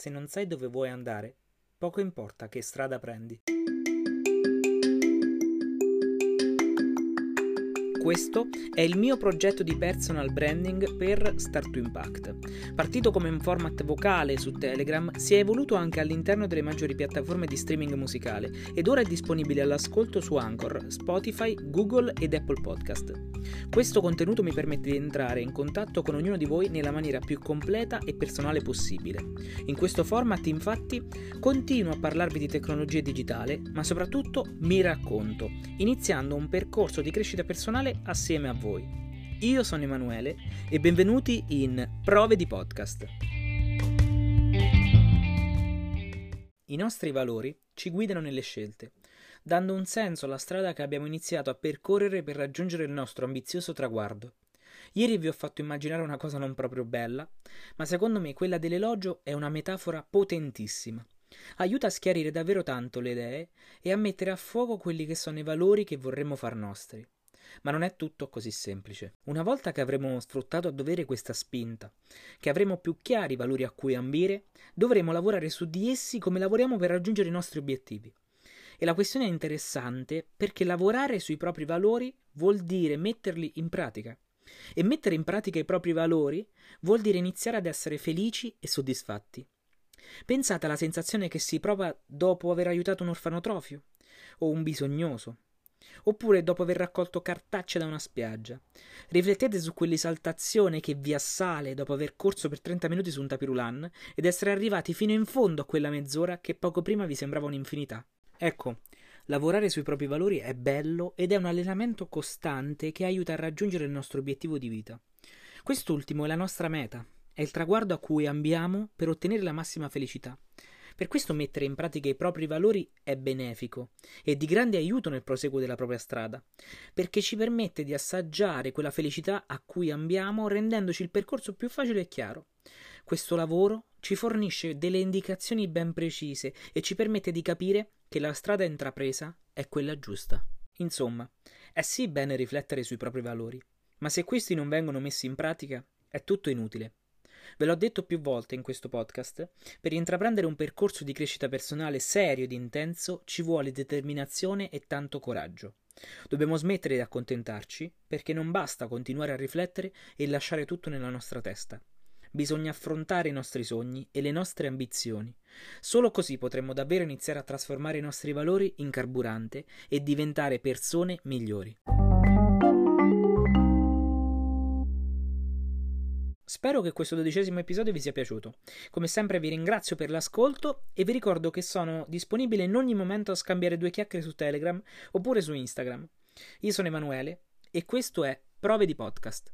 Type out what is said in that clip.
Se non sai dove vuoi andare, poco importa che strada prendi. Questo è il mio progetto di personal branding per Start to Impact. Partito come un format vocale su Telegram, si è evoluto anche all'interno delle maggiori piattaforme di streaming musicale ed ora è disponibile all'ascolto su Anchor, Spotify, Google ed Apple Podcast. Questo contenuto mi permette di entrare in contatto con ognuno di voi nella maniera più completa e personale possibile. In questo format, infatti, continuo a parlarvi di tecnologia digitale, ma soprattutto mi racconto, iniziando un percorso di crescita personale assieme a voi. Io sono Emanuele e benvenuti in Prove di Podcast. I nostri valori ci guidano nelle scelte, dando un senso alla strada che abbiamo iniziato a percorrere per raggiungere il nostro ambizioso traguardo. Ieri vi ho fatto immaginare una cosa non proprio bella, ma secondo me quella dell'elogio è una metafora potentissima. Aiuta a schiarire davvero tanto le idee e a mettere a fuoco quelli che sono i valori che vorremmo far nostri. Ma non è tutto così semplice. Una volta che avremo sfruttato a dovere questa spinta, che avremo più chiari i valori a cui ambire, dovremo lavorare su di essi come lavoriamo per raggiungere i nostri obiettivi. E la questione è interessante perché lavorare sui propri valori vuol dire metterli in pratica. E mettere in pratica i propri valori vuol dire iniziare ad essere felici e soddisfatti. Pensate alla sensazione che si prova dopo aver aiutato un orfanotrofio o un bisognoso oppure dopo aver raccolto cartacce da una spiaggia. Riflettete su quell'esaltazione che vi assale dopo aver corso per 30 minuti su un tapirulan ed essere arrivati fino in fondo a quella mezz'ora che poco prima vi sembrava un'infinità. Ecco, lavorare sui propri valori è bello ed è un allenamento costante che aiuta a raggiungere il nostro obiettivo di vita. Quest'ultimo è la nostra meta, è il traguardo a cui ambiamo per ottenere la massima felicità. Per questo mettere in pratica i propri valori è benefico e di grande aiuto nel proseguo della propria strada, perché ci permette di assaggiare quella felicità a cui ambiamo rendendoci il percorso più facile e chiaro. Questo lavoro ci fornisce delle indicazioni ben precise e ci permette di capire che la strada intrapresa è quella giusta. Insomma, è sì bene riflettere sui propri valori, ma se questi non vengono messi in pratica è tutto inutile. Ve l'ho detto più volte in questo podcast, per intraprendere un percorso di crescita personale serio ed intenso ci vuole determinazione e tanto coraggio. Dobbiamo smettere di accontentarci, perché non basta continuare a riflettere e lasciare tutto nella nostra testa. Bisogna affrontare i nostri sogni e le nostre ambizioni. Solo così potremo davvero iniziare a trasformare i nostri valori in carburante e diventare persone migliori. Spero che questo dodicesimo episodio vi sia piaciuto. Come sempre vi ringrazio per l'ascolto e vi ricordo che sono disponibile in ogni momento a scambiare due chiacchiere su Telegram oppure su Instagram. Io sono Emanuele e questo è Prove di Podcast.